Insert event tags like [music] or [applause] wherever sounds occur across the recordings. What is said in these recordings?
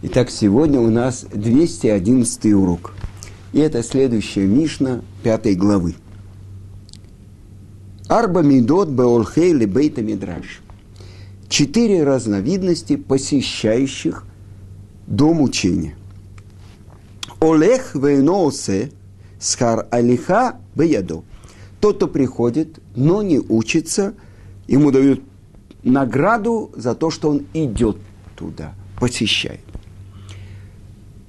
Итак, сегодня у нас 211 урок. И это следующая Мишна пятой главы. Арба мидот беолхей лебейта мидраш. Четыре разновидности посещающих дом учения. Олех вейносе схар алиха беядо. Тот, кто приходит, но не учится, ему дают награду за то, что он идет туда, посещает.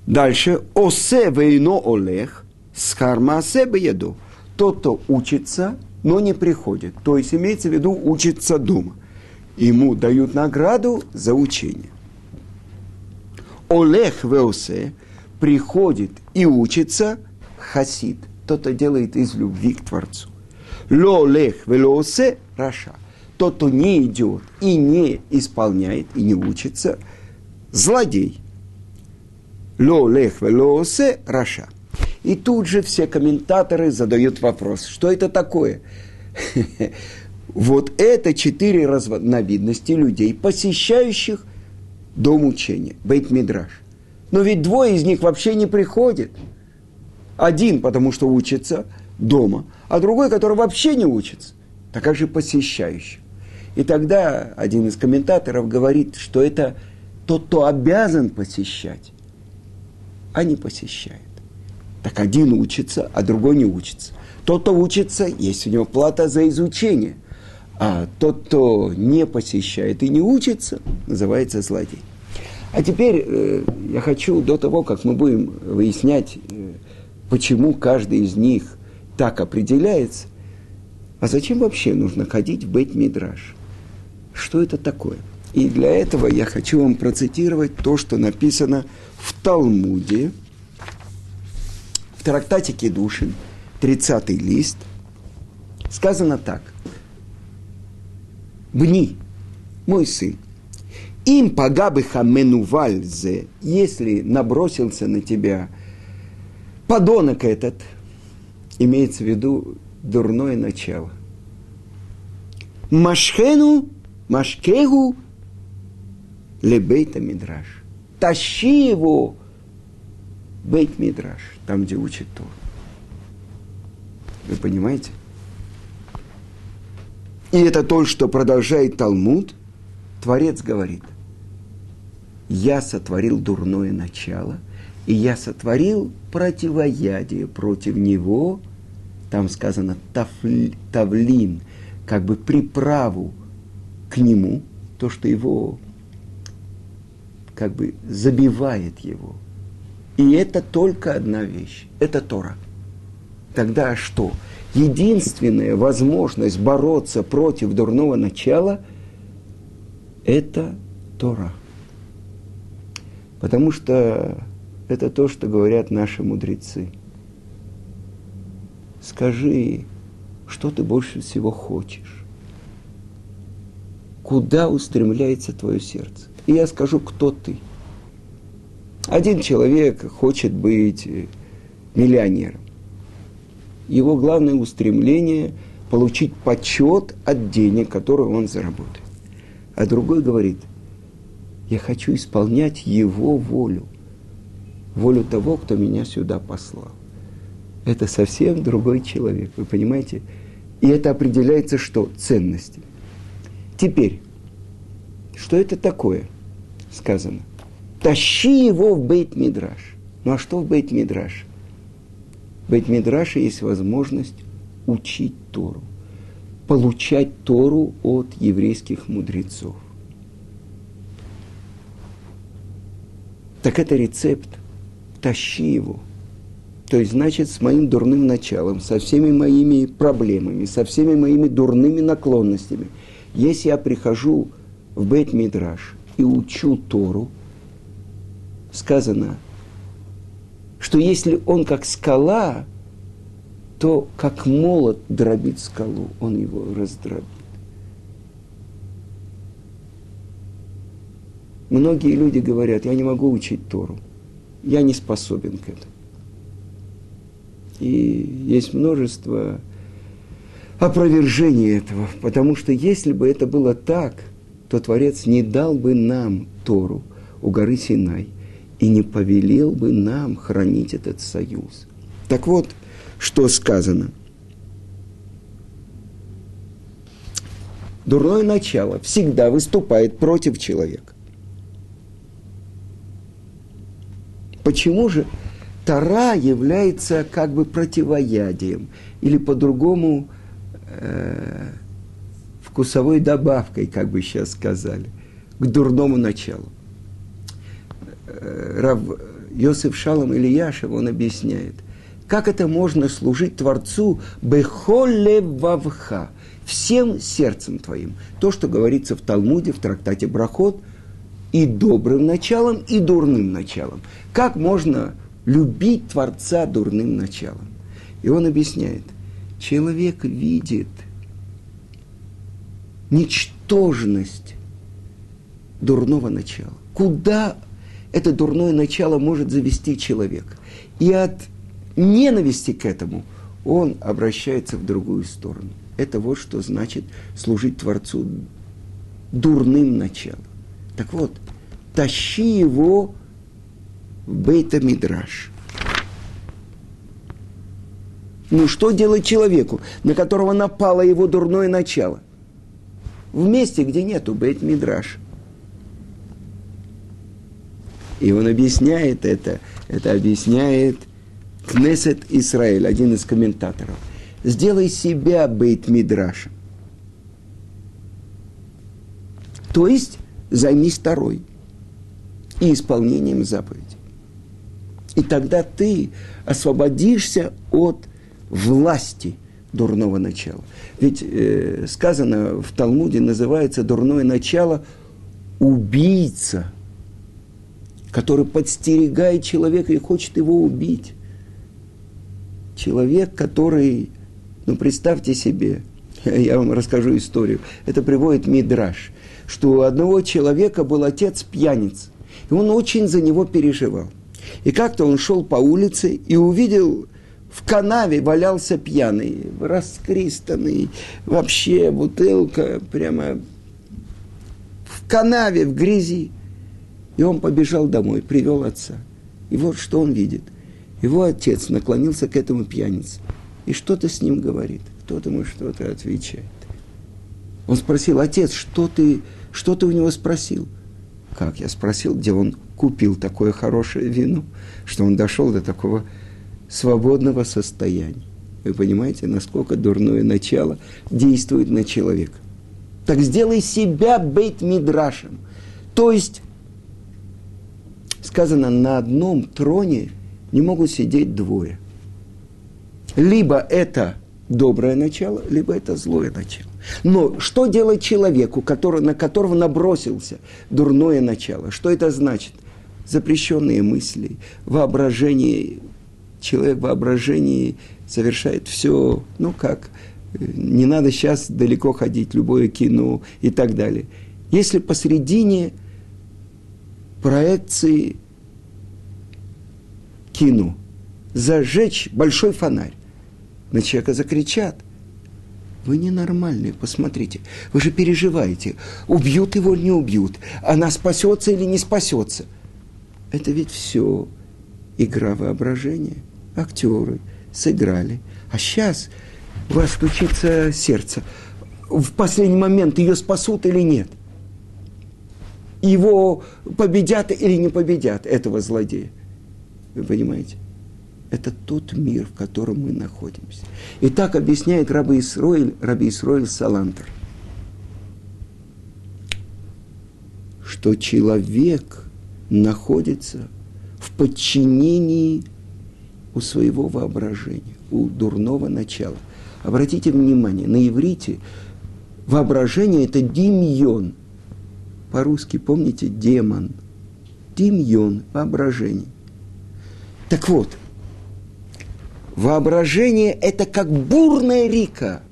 Дальше. Осе вейно олех, схармасе бееду. Тот, кто учится, но не приходит. То есть имеется в виду учится дома. Ему дают награду за учение. Олех веосе приходит и учится хасид. Кто делает из любви к Творцу. Ло олех велосе раша. Тот, кто не идет и не исполняет, и не учится, злодей – Ло лех велосе раша. И тут же все комментаторы задают вопрос, что это такое? [laughs] Вот это четыре разновидности людей, посещающих дом учения, Бейт-Мидраш. Но ведь двое из них вообще не приходят. Один, потому что учится дома, а другой, который вообще не учится. Так как же посещающий? И тогда один из комментаторов говорит, что это тот, кто обязан посещать а не посещает. Так один учится, а другой не учится. Тот, кто учится, есть у него плата за изучение. А тот, кто не посещает и не учится, называется злодей. А теперь э, я хочу до того, как мы будем выяснять, э, почему каждый из них так определяется, а зачем вообще нужно ходить в Бейт-Мидраш? Что это такое? И для этого я хочу вам процитировать то, что написано в Талмуде, в трактате Кедушин, 30 лист, сказано так. Бни, мой сын, им пагабы хаменувальзе, если набросился на тебя подонок этот, имеется в виду дурное начало. Машхену, машкегу, лебейта мидраш тащи его в Бейт Мидраш, там, где учит Тор. Вы понимаете? И это то, что продолжает Талмуд. Творец говорит, я сотворил дурное начало, и я сотворил противоядие против него, там сказано тавли, тавлин, как бы приправу к нему, то, что его как бы забивает его. И это только одна вещь. Это Тора. Тогда что? Единственная возможность бороться против дурного начала – это Тора. Потому что это то, что говорят наши мудрецы. Скажи, что ты больше всего хочешь? Куда устремляется твое сердце? И я скажу, кто ты. Один человек хочет быть миллионером. Его главное устремление – получить почет от денег, которые он заработает. А другой говорит, я хочу исполнять его волю, волю того, кто меня сюда послал. Это совсем другой человек, вы понимаете? И это определяется что? Ценности. Теперь, что это такое – сказано. Тащи его в Бейт-Мидраш. Ну а что в Бейт-Мидраш? В Бейт-Мидраше есть возможность учить Тору, получать Тору от еврейских мудрецов. Так это рецепт. Тащи его. То есть, значит, с моим дурным началом, со всеми моими проблемами, со всеми моими дурными наклонностями. Если я прихожу в Бейт-Мидраш и учу Тору, сказано, что если он как скала, то как молот дробит скалу, он его раздробит. Многие люди говорят, я не могу учить Тору, я не способен к этому. И есть множество опровержений этого, потому что если бы это было так – то Творец не дал бы нам Тору у горы Синай и не повелел бы нам хранить этот союз. Так вот, что сказано. Дурное начало всегда выступает против человека. Почему же Тара является как бы противоядием или по-другому э, вкусовой добавкой, как бы сейчас сказали, к дурному началу. Э, Рав Йосиф Шалом Ильяшев, он объясняет, как это можно служить Творцу бехоле вавха, всем сердцем твоим. То, что говорится в Талмуде, в трактате Брахот, и добрым началом, и дурным началом. Как можно любить Творца дурным началом? И он объясняет, человек видит ничтожность дурного начала. Куда это дурное начало может завести человека? И от ненависти к этому он обращается в другую сторону. Это вот что значит служить Творцу дурным началом. Так вот, тащи его в Бейта-Мидраш. Ну что делать человеку, на которого напало его дурное начало? В месте, где нету Бейт-Мидраш. И он объясняет это, это объясняет Кнесет Израиль, один из комментаторов. Сделай себя Бейт-Мидрашем. То есть займись второй и исполнением заповедей. И тогда ты освободишься от власти дурного начала. Ведь э, сказано в Талмуде, называется дурное начало убийца, который подстерегает человека и хочет его убить. Человек, который, ну представьте себе, [laughs] я вам расскажу историю, это приводит Мидраш, что у одного человека был отец пьяниц, и он очень за него переживал. И как-то он шел по улице и увидел в канаве валялся пьяный, раскристанный, вообще бутылка прямо в канаве, в грязи. И он побежал домой, привел отца. И вот что он видит. Его отец наклонился к этому пьянице и что-то с ним говорит. Кто-то ему что-то отвечает. Он спросил, отец, что ты, что ты у него спросил? Как я спросил, где он купил такое хорошее вино, что он дошел до такого свободного состояния. Вы понимаете, насколько дурное начало действует на человека. Так сделай себя бейт-мидрашем. То есть, сказано, на одном троне не могут сидеть двое. Либо это доброе начало, либо это злое начало. Но что делать человеку, который, на которого набросился дурное начало? Что это значит? Запрещенные мысли, воображение человек в воображении совершает все, ну как, не надо сейчас далеко ходить, любое кино и так далее. Если посредине проекции кино зажечь большой фонарь, на человека закричат. Вы ненормальные, посмотрите. Вы же переживаете, убьют его или не убьют, она спасется или не спасется. Это ведь все игра воображения актеры сыграли. А сейчас у вас включится сердце. В последний момент ее спасут или нет? Его победят или не победят, этого злодея. Вы понимаете? Это тот мир, в котором мы находимся. И так объясняет Раби Исроиль, Раби Исроиль Салантер, что человек находится в подчинении у своего воображения, у дурного начала. Обратите внимание, на иврите воображение – это димьон. По-русски, помните, демон. Димьон – воображение. Так вот, воображение – это как бурная река,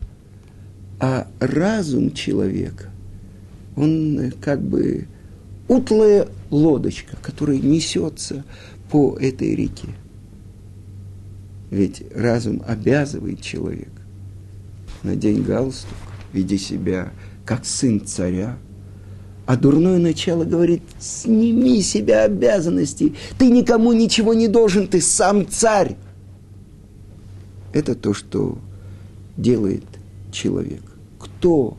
а разум человека, он как бы утлая лодочка, которая несется по этой реке. Ведь разум обязывает человека. Надень галстук, веди себя как сын царя, А дурное начало говорит, сними себя обязанности. Ты никому ничего не должен, ты сам царь. Это то, что делает человек. Кто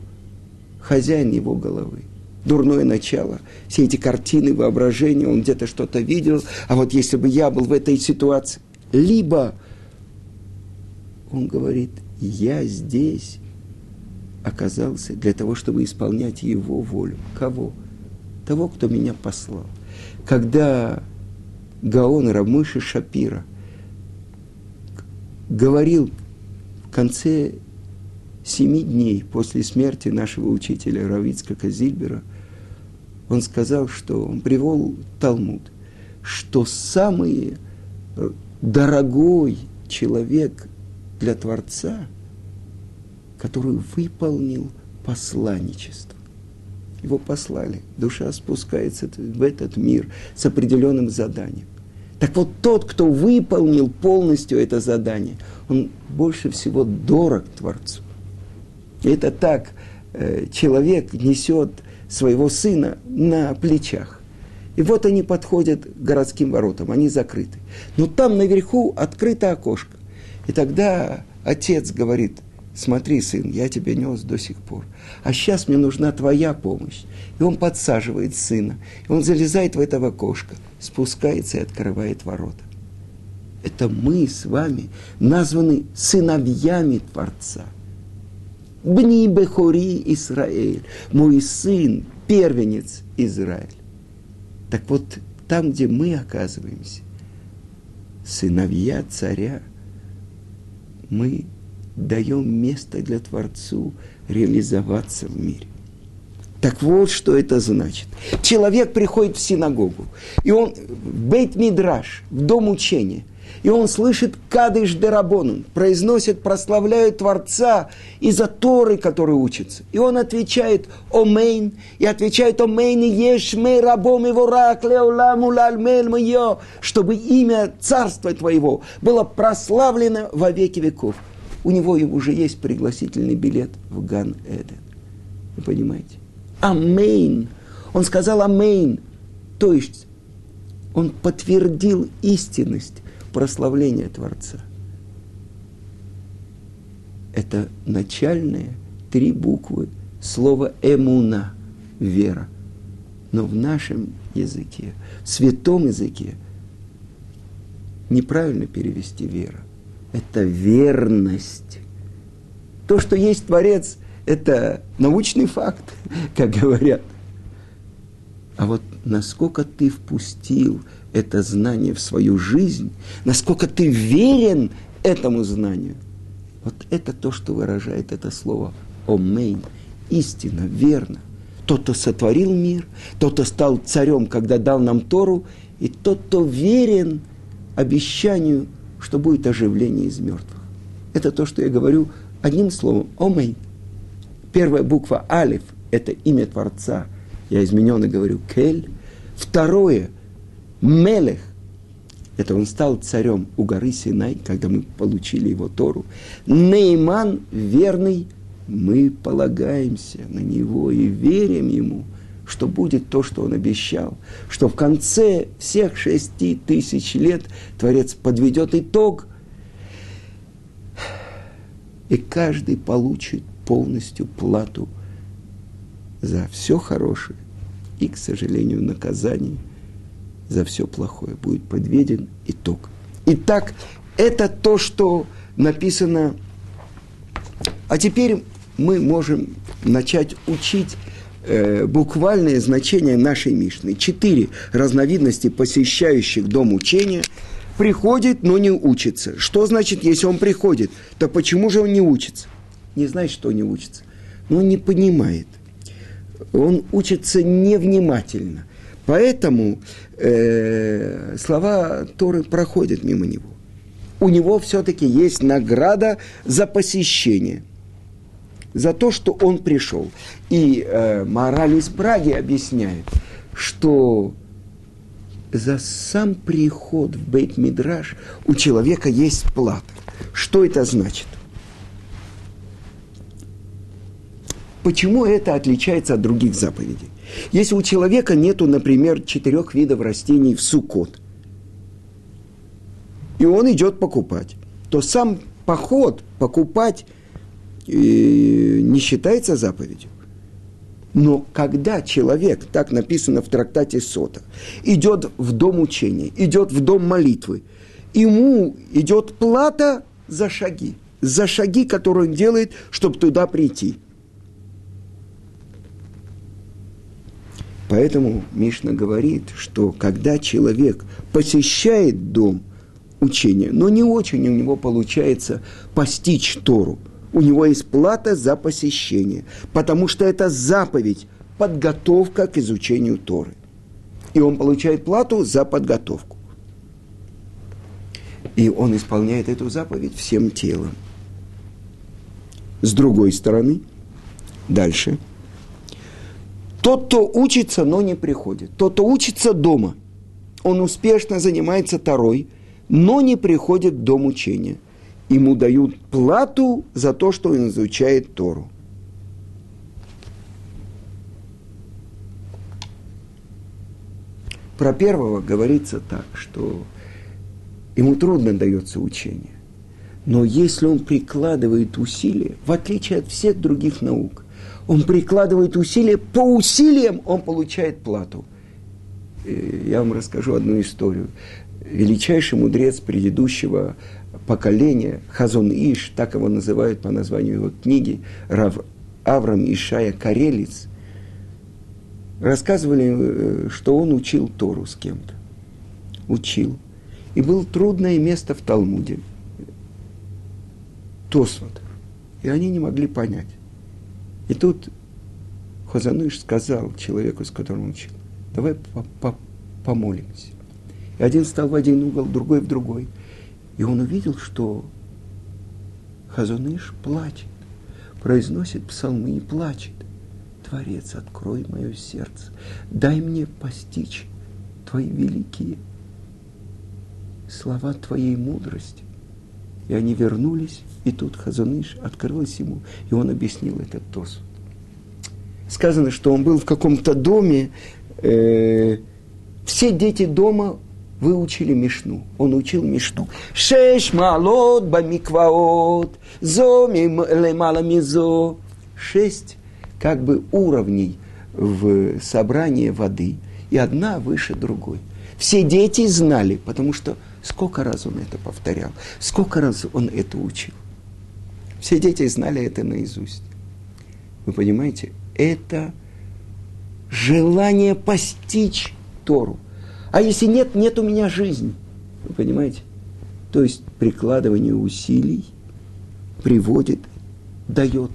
хозяин его головы? Дурное начало, все эти картины воображения, он где-то что-то видел, а вот если бы я был в этой ситуации, либо он говорит, я здесь оказался для того, чтобы исполнять его волю. Кого? Того, кто меня послал. Когда Гаон Рамыши Шапира говорил в конце семи дней после смерти нашего учителя Равицкака Зильбера, он сказал, что он привел Талмуд, что самый дорогой человек для Творца, который выполнил посланничество. Его послали. Душа спускается в этот мир с определенным заданием. Так вот, тот, кто выполнил полностью это задание, он больше всего дорог Творцу. И это так э, человек несет своего сына на плечах. И вот они подходят к городским воротам, они закрыты. Но там наверху открыто окошко. И тогда отец говорит, смотри, сын, я тебя нес до сих пор, а сейчас мне нужна твоя помощь. И он подсаживает сына, и он залезает в это окошко, спускается и открывает ворота. Это мы с вами названы сыновьями Творца. Бни Бехори Израиль, мой сын, первенец Израиль. Так вот, там, где мы оказываемся, сыновья царя, мы даем место для Творцу реализоваться в мире. Так вот, что это значит. Человек приходит в синагогу, и он в בית מדרש, в дом учения, и он слышит קדיש דרבנן, произносит, прославляет Творца из-за Торы, который учится. И он отвечает «אמן», и отвечает «אמן, יהא שמיה רבא מברך לעלם ולעלמי עלמיא», чтобы имя Царства Твоего было прославлено во веки веков. У него уже есть пригласительный билет в גן עדן. Вы понимаете? Амейн. Он сказал Амейн. То есть он подтвердил истинность прославление Творца. Это начальные три буквы слова «эмуна» – вера. Но в нашем языке, в святом языке, неправильно перевести вера. Это верность. То, что есть Творец, это научный факт, [laughs] как говорят. А вот насколько ты впустил – это знание в свою жизнь, насколько ты верен этому знанию. Вот это то, что выражает это слово «омейн» – истина, верно. Тот, кто сотворил мир, тот, кто стал царем, когда дал нам Тору, и тот, кто верен обещанию, что будет оживление из мертвых. Это то, что я говорю одним словом «омейн». Первая буква «алиф» – это имя Творца. Я измененно говорю «кель». Второе – Мелех, это он стал царем у горы Синай, когда мы получили его Тору. Нейман, верный, мы полагаемся на него и верим ему, что будет то, что он обещал, что в конце всех шести тысяч лет Творец подведет итог, и каждый получит полностью плату за все хорошее и, к сожалению, наказание – за все плохое. Будет подведен итог. Итак, это то, что написано. А теперь мы можем начать учить э, буквальное значение нашей Мишны. Четыре разновидности посещающих дом учения приходит, но не учится. Что значит, если он приходит, то почему же он не учится? Не знает, что не учится. Но не понимает. Он учится невнимательно. Поэтому э, слова Торы проходят мимо него. У него все-таки есть награда за посещение, за то, что он пришел. И э, мораль из Праги объясняет, что за сам приход в Бейт-Мидраш у человека есть плата. Что это значит? Почему это отличается от других заповедей? Если у человека нету, например, четырех видов растений в сукот, и он идет покупать, то сам поход покупать э, не считается заповедью. Но когда человек, так написано в трактате Сота, идет в дом учения, идет в дом молитвы, ему идет плата за шаги, за шаги, которые он делает, чтобы туда прийти. Поэтому Мишна говорит, что когда человек посещает дом учения, но не очень у него получается постичь Тору, у него есть плата за посещение, потому что это заповедь, подготовка к изучению Торы. И он получает плату за подготовку. И он исполняет эту заповедь всем телом. С другой стороны, дальше. Тот, кто учится, но не приходит. Тот, кто учится дома, он успешно занимается Торой, но не приходит в дом учения. Ему дают плату за то, что он изучает Тору. Про первого говорится так, что ему трудно дается учение. Но если он прикладывает усилия, в отличие от всех других наук, он прикладывает усилия, по усилиям он получает плату. Я вам расскажу одну историю. Величайший мудрец предыдущего поколения, Хазон Иш, так его называют по названию его книги, Рав Авram Ишая Карелец, рассказывали, э, что он учил Тору с кем-то. Учил. И было трудное место в Талмуде. Тосвот. И они не могли понять. И тут Хазаныш сказал человеку, с которым он учил, давай по -по помолимся. И один стал в один угол, другой в другой. И он увидел, что Хазаныш плачет, произносит псалмы и плачет. Творец, открой мое сердце, дай мне постичь Твои великие слова Твоей мудрости. И они вернулись, и тут Хазаныш открылась ему, и он объяснил этот тос. Сказано, что он был в каком-то доме, э, все дети дома выучили Мишну. Он учил Мишну. Шеш малот бамикваот, зо лемала мизо. Шесть как бы уровней в собрании воды, и одна выше другой. Все дети знали, потому что сколько раз он это повторял, сколько раз он это учил. Все дети знали это наизусть. Вы понимаете, это желание постичь Тору. А если нет, нет у меня жизни. Вы понимаете? То есть прикладывание усилий приводит, дает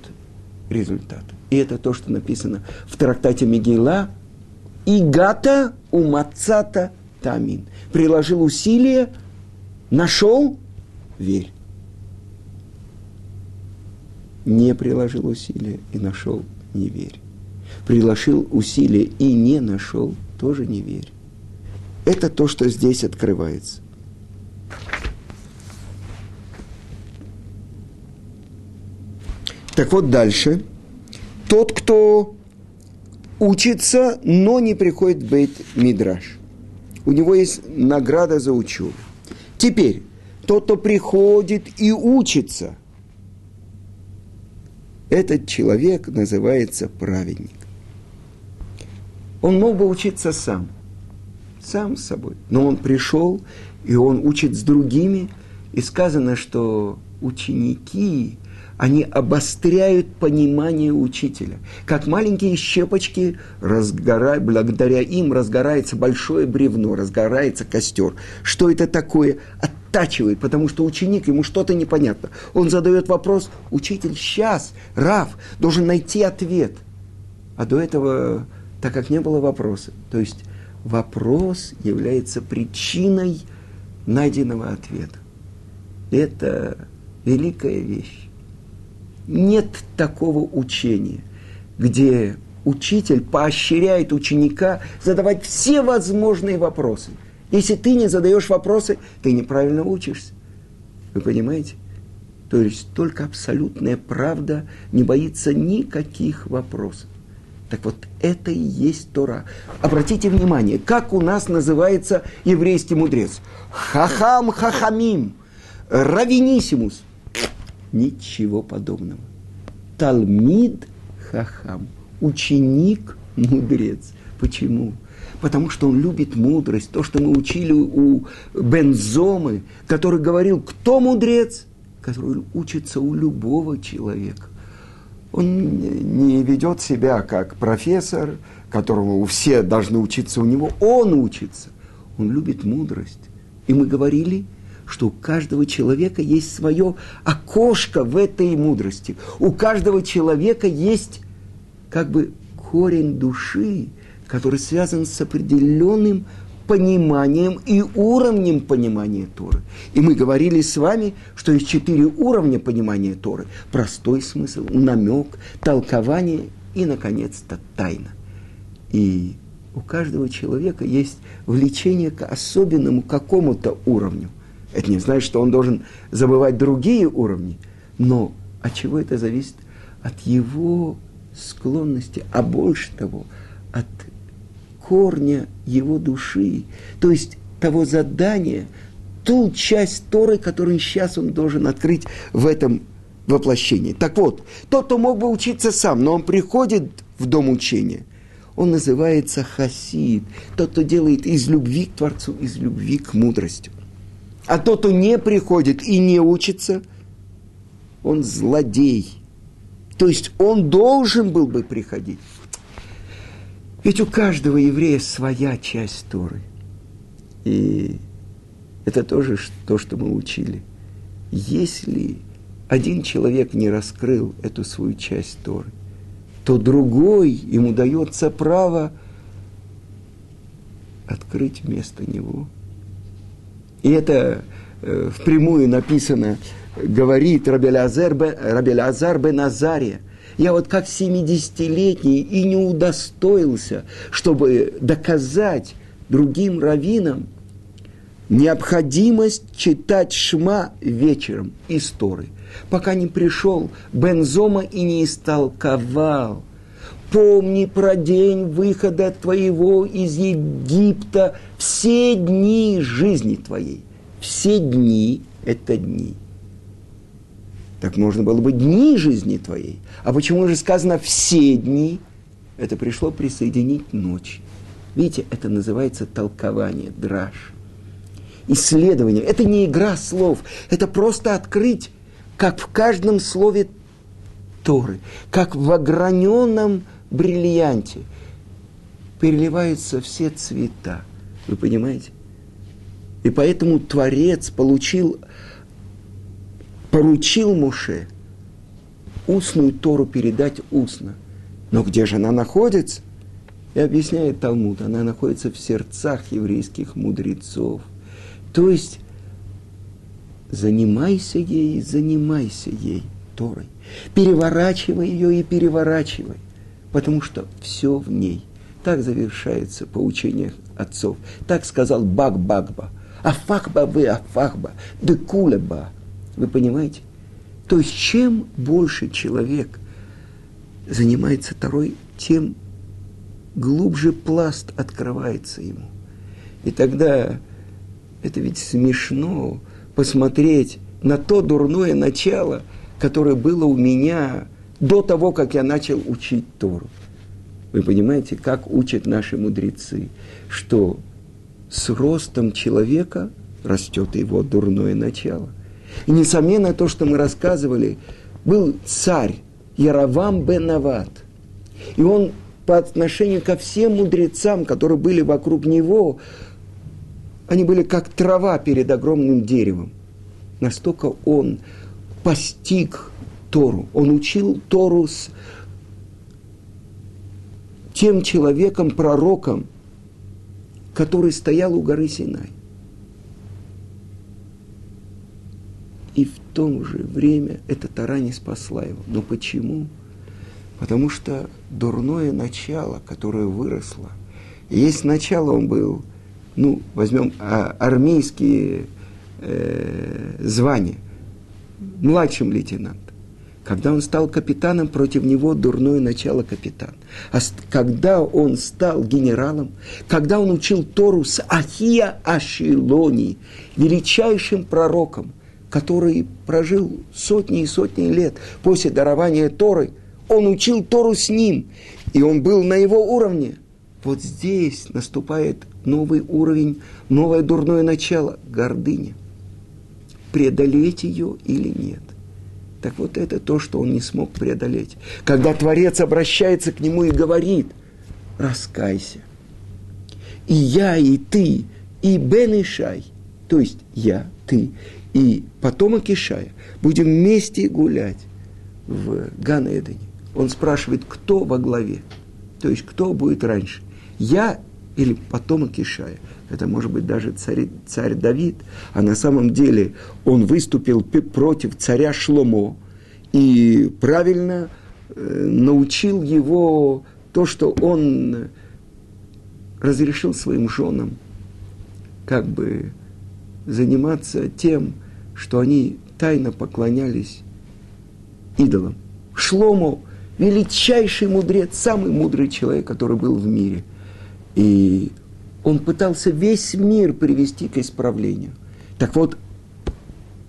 результат. И это то, что написано в трактате Мегила. Игата умацата тамин. Приложил усилия, нашел, верь. Не приложил усилия и нашел, не верь. Приложил усилия и не нашел, тоже не верь. Это то, что здесь открывается. Так вот дальше. Тот, кто учится, но не приходит в бейт мидраш. У него есть награда за учебу. Теперь, тот, кто приходит и учится, этот человек называется праведник. Он мог бы учиться сам, сам с собой, но он пришел, и он учит с другими, и сказано, что ученики они обостряют понимание учителя. Как маленькие щепочки, разгора... благодаря им разгорается большое бревно, разгорается костер. Что это такое? Оттачивает, потому что ученик, ему что-то непонятно. Он задает вопрос, учитель сейчас, Рав, должен найти ответ. А до этого, так как не было вопроса, то есть вопрос является причиной найденного ответа. Это великая вещь нет такого учения, где учитель поощряет ученика задавать все возможные вопросы. Если ты не задаешь вопросы, ты неправильно учишься. Вы понимаете? То есть только абсолютная правда не боится никаких вопросов. Так вот, это и есть Тора. Обратите внимание, как у нас называется еврейский мудрец. Хахам хахамим, равенисимус. Ничего подобного. Талмид хахам, ученик мудрец. Почему? Потому что он любит мудрость. То, что мы учили у Бензомы, который говорил, кто мудрец? Который учится у любого человека. Он не ведет себя как профессор, которому все должны учиться у него. Он учится. Он любит мудрость. И мы говорили, что у каждого человека есть свое окошко в этой мудрости. У каждого человека есть как бы корень души, который связан с определенным пониманием и уровнем понимания Торы. И мы говорили с вами, что есть четыре уровня понимания Торы. Простой смысл, намек, толкование и, наконец-то, тайна. И у каждого человека есть влечение к особенному какому-то уровню. Это не значит, что он должен забывать другие уровни, но от чего это зависит? От его склонности, а больше того, от корня его души, то есть того задания, ту часть Торы, которую сейчас он должен открыть в этом воплощении. Так вот, тот, кто мог бы учиться сам, но он приходит в дом учения, он называется хасид, тот, кто делает из любви к Творцу, из любви к мудрости. А тот, кто не приходит и не учится, он злодей. То есть он должен был бы приходить. Ведь у каждого еврея своя часть Торы. И это тоже то, что мы учили. Если один человек не раскрыл эту свою часть Торы, то другой ему дается право открыть вместо него. И это э, впрямую написано, говорит Рабелязар бен Азария – я вот как 70-летний и не удостоился, чтобы доказать другим раввинам необходимость читать Шма вечером из Торы, пока не пришел Бензома и не истолковал. Помни про день выхода твоего из Египта все дни жизни твоей. Все дни – это дни – так можно было бы дни жизни твоей. А почему же сказано все дни? Это пришло присоединить ночь. Видите, это называется толкование, драж. Исследование. Это не игра слов. Это просто открыть, как в каждом слове Торы, как в ограненном бриллианте переливаются все цвета. Вы понимаете? И поэтому Творец получил поручил Муше устную Тору передать устно. Но где же она находится? И объясняет Талмуд, она находится в сердцах еврейских мудрецов. То есть, занимайся ей, занимайся ей, Торой. Переворачивай ее и переворачивай, потому что все в ней. Так завершается поучение отцов. Так сказал Баг-Багба. Афахба вы афахба, декулеба. Вы понимаете? То есть чем больше человек занимается Торой, тем глубже пласт открывается ему. И тогда это ведь смешно посмотреть на то дурное начало, которое было у меня до того, как я начал учить Тору. Вы понимаете, как учат наши мудрецы, что с ростом человека растет его дурное начало – и, несомненно, то, что мы рассказывали, был царь Яровам бен Нават. И он по отношению ко всем мудрецам, которые были вокруг него, они были как трава перед огромным деревом. Настолько он постиг Тору. Он учил Тору с тем человеком, пророком, который стоял у горы Синай. И в то же время эта Тара не спасла его. Но почему? Потому что дурное начало, которое выросло, есть начало, он был, ну, возьмем а, армейские э, звания. младшим лейтенантом. Когда он стал капитаном, против него дурное начало капитан. А когда он стал генералом, когда он учил Тору с Ахия Ашилони, величайшим пророком, который прожил сотни и сотни лет после дарования Торы, он учил Тору с ним, и он был на его уровне. Вот здесь наступает новый уровень, новое дурное начало – гордыня. Преодолеть ее или нет? Так вот это то, что он не смог преодолеть. Когда Творец обращается к нему и говорит, раскайся. И я, и ты, и Бен Ишай, то есть я, ты и потомок Ишая, будем вместе гулять в ган -Эдене. Он спрашивает, кто во главе, то есть кто будет раньше, я или потомок Ишая. Это может быть даже царь, царь Давид, а на самом деле он выступил против царя Шломо и правильно э, научил его то, что он разрешил своим женам как бы заниматься тем, что они тайно поклонялись идолам. Шлому – величайший мудрец, самый мудрый человек, который был в мире – и он пытался весь мир привести к исправлению. Так вот,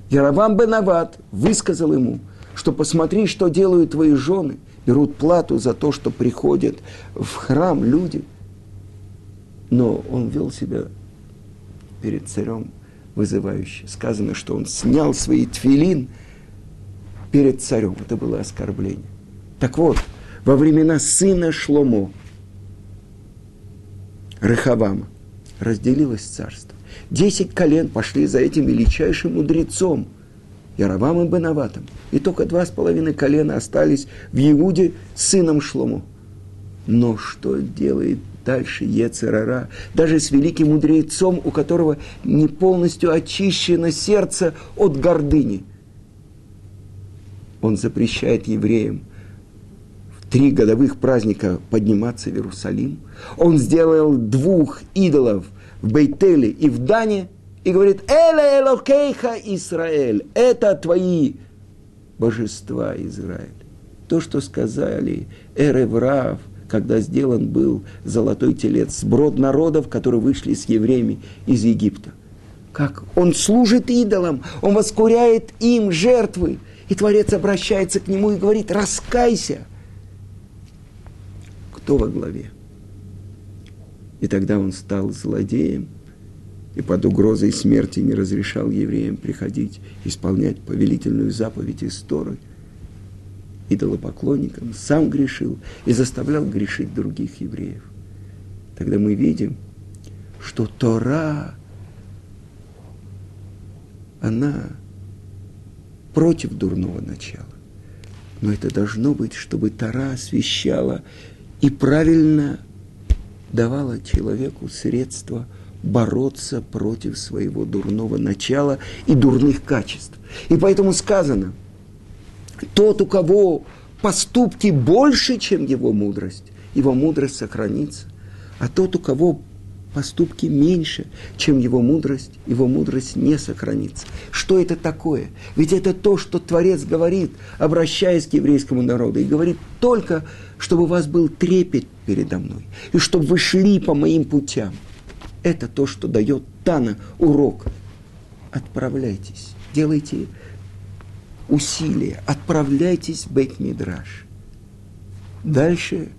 Яровам Бенават высказал ему, что посмотри, что делают твои жены, берут плату за то, что приходят в храм люди. Но он вел себя перед царем вызывающе. Сказано, что он снял свои твилин перед царем. Это было оскорбление. Так вот, во времена сына Шломо – Рехавама, разделилось царство. Десять колен пошли за этим величайшим мудрецом, Яровам Бенаватом. И только два с половиной колена остались в Иуде сыном Шлому. Но что делает дальше Ецерара, даже с великим мудрецом, у которого не полностью очищено сердце от гордыни? Он запрещает евреям – три годовых праздника подниматься в Иерусалим. Он сделал двух идолов в Бейтеле и в Дане и говорит, «Эле Элокейха Израиль, это твои божества, Израиль». То, что сказали Эреврав, когда сделан был золотой телец, сброд народов, которые вышли с евреями из Египта. Как? Он служит идолам, он воскуряет им жертвы. И Творец обращается к нему и говорит, раскайся – кто во главе. И тогда он стал злодеем и под угрозой смерти не разрешал евреям приходить, исполнять повелительную заповедь из Торы. Идолопоклонникам сам грешил и заставлял грешить других евреев. Тогда мы видим, что Тора, она против дурного начала. Но это должно быть, чтобы Тора освещала и правильно давала человеку средства бороться против своего дурного начала и дурных качеств. И поэтому сказано, тот, у кого поступки больше, чем его мудрость, его мудрость сохранится, а тот, у кого поступки меньше, чем его мудрость, его мудрость не сохранится. Что это такое? Ведь это то, что Творец говорит, обращаясь к еврейскому народу, и говорит только, чтобы у вас был трепет передо мной, и чтобы вы шли по моим путям. Это то, что дает Тана урок. Отправляйтесь, делайте усилия, отправляйтесь в Бейт-Мидраш. Дальше,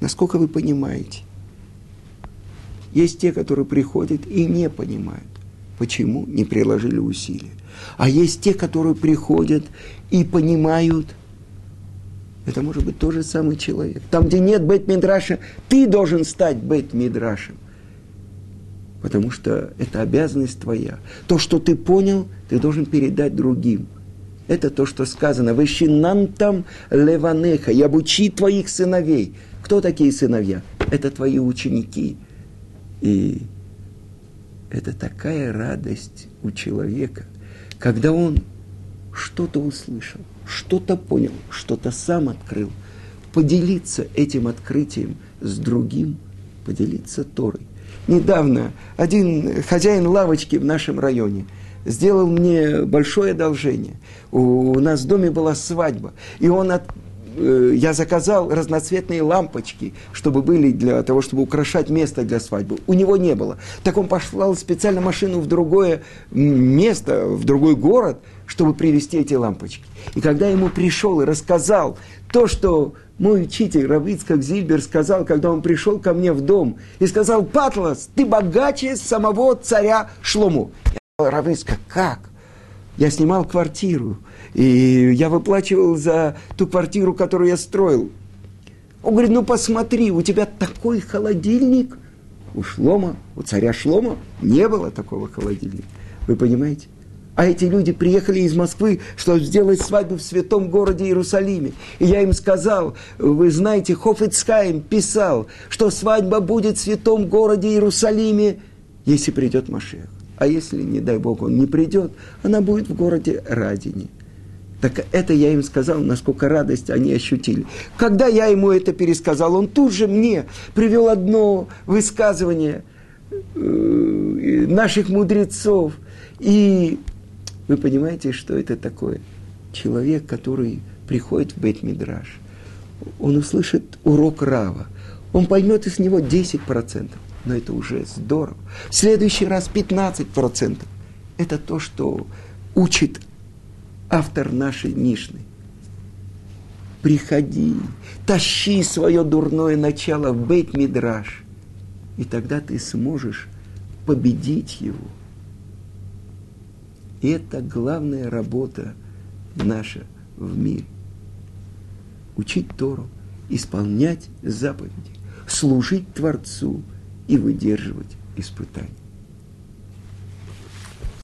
насколько вы понимаете, есть те, которые приходят и не понимают, почему не приложили усилия. А есть те, которые приходят и понимают, это может быть тот же самый человек. Там, где нет бет-мидраша, ты должен стать бет-мидрашем. Потому что это обязанность твоя. То, что ты понял, ты должен передать другим. Это то, что сказано. Вещинантам леванеха. И обучи твоих сыновей. Кто такие сыновья? Это твои ученики. И это такая радость у человека, когда он что-то услышал, что-то понял, что-то сам открыл, поделиться этим открытием с другим, поделиться Торой. Недавно один хозяин лавочки в нашем районе сделал мне большое одолжение. У, нас в доме была свадьба, и он от, я заказал разноцветные лампочки, чтобы были для того, чтобы украшать место для свадьбы. У него не было. Так он послал специально машину в другое место, в другой город, чтобы привезти эти лампочки. И когда ему пришел и рассказал то, что мой учитель Равицкак Зильбер сказал, когда он пришел ко мне в дом, и сказал, Патлас, ты богаче самого царя Шлому. Я Равицкак, как? Я снимал квартиру, и я выплачивал за ту квартиру, которую я строил. Он говорит, ну посмотри, у тебя такой холодильник. У Шлома, у царя Шлома не было такого холодильника. Вы понимаете? А эти люди приехали из Москвы, чтобы сделать свадьбу в святом городе Иерусалиме. И я им сказал, вы знаете, Хофицкайм писал, что свадьба будет в святом городе Иерусалиме, если придет Машех. А если, не дай Бог, он не придет, она будет в городе Радине. Так это я им сказал, насколько радость они ощутили. Когда я ему это пересказал, он тут же мне привел одно высказывание э, наших мудрецов. И вы понимаете, что это такое? Человек, который приходит в Бет-Мидраш, он услышит урок Рава, он поймет из него 10%, но это уже здорово. В следующий раз 15%. Это то, что учит автор нашей Мишны. Приходи, тащи свое дурное начало в Бейт-Мидраш, и тогда ты сможешь победить его – и это главная работа наша в мире. Учить Тору, исполнять заповеди, служить Творцу и выдерживать испытания.